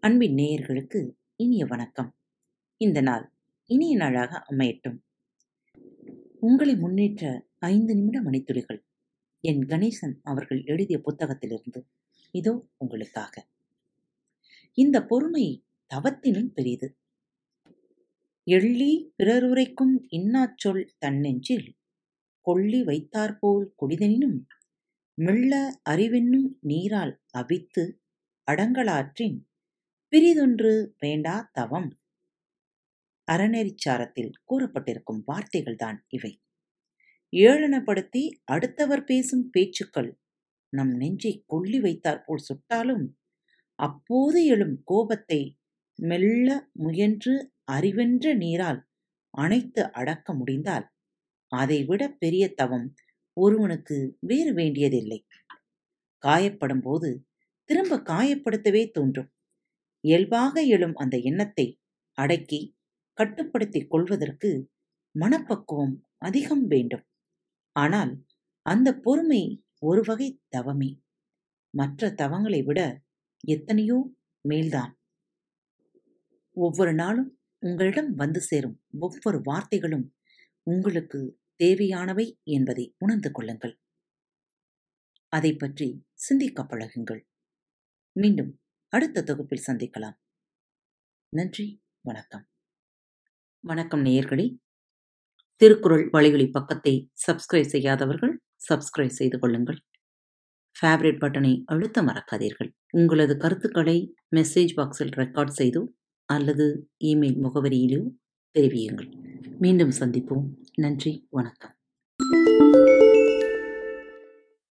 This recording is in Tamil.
அன்பின் நேயர்களுக்கு இனிய வணக்கம். இந்த நாள் இனிய நாளாக அமையட்டும். உங்களை முன்னேற்ற ஐந்து நிமிட மணித்துளிகள் என் கணேசன் அவர்கள் எழுதிய புத்தகத்திலிருந்து இதோ உங்களுக்காக. இந்த பொறுமை தவத்தினும் பெரிது எள்ளி பிறருரைக்கும் இன்னாச்சொல் தன்னெஞ்சில் கொள்ளி வைத்தாற்போல் குடிதனினும் மெல்ல அறிவென்னும் நீரால் அவித்து அடங்கலாற்றின் பிரிதொன்று வேண்டா தவம். அறநெறிச்சாரத்தில் கூறப்பட்டிருக்கும் வார்த்தைகள்தான் இவை. ஏளனப்படுத்தி அடுத்தவர் பேசும் பேச்சுக்கள் நம் நெஞ்சை கொள்ளி வைத்தாற்போல் சுட்டாலும் அப்போது எழும் கோபத்தை மெல்ல முயன்று அறிவென்ற நீரால் அணைத்து அடக்க முடிந்தால் அதைவிட பெரிய தவம் ஒருவனுக்கு வேறு வேண்டியதில்லை. காயப்படும் போது திரும்ப காயப்படுத்தவே தோன்றும். இயல்பாக எழும் அந்த எண்ணத்தை அடக்கி கட்டுப்படுத்திக் கொள்வதற்கு மனப்பக்குவம் அதிகம் வேண்டும். ஆனால் அந்த பொறுமை ஒரு வகை தவமே. மற்ற தவங்களை விட எத்தனையோ மேல்தான். ஒவ்வொரு நாளும் உங்களிடம் வந்து சேரும் ஒவ்வொரு வார்த்தைகளும் உங்களுக்கு தேவையானவை என்பதை உணர்ந்து கொள்ளுங்கள். அதை பற்றி சிந்திக்க பழகுங்கள். மீண்டும் அடுத்த தொகுப்பில் சந்திக்கலாம். நன்றி வணக்கம். வணக்கம் நேயர்களே. திருக்குறள் வழிகளி பக்கத்தை சப்ஸ்கிரைப் செய்யாதவர்கள் சப்ஸ்கிரைப் செய்து கொள்ளுங்கள். ஃபேவரட் பட்டனை அழுத்த மறக்காதீர்கள். உங்களது கருத்துக்களை மெசேஜ் பாக்ஸில் ரெக்கார்ட் செய்தோ அல்லது இமெயில் முகவரியிலோ தெரிவியுங்கள். மீண்டும் சந்திப்போம். நன்றி வணக்கம்.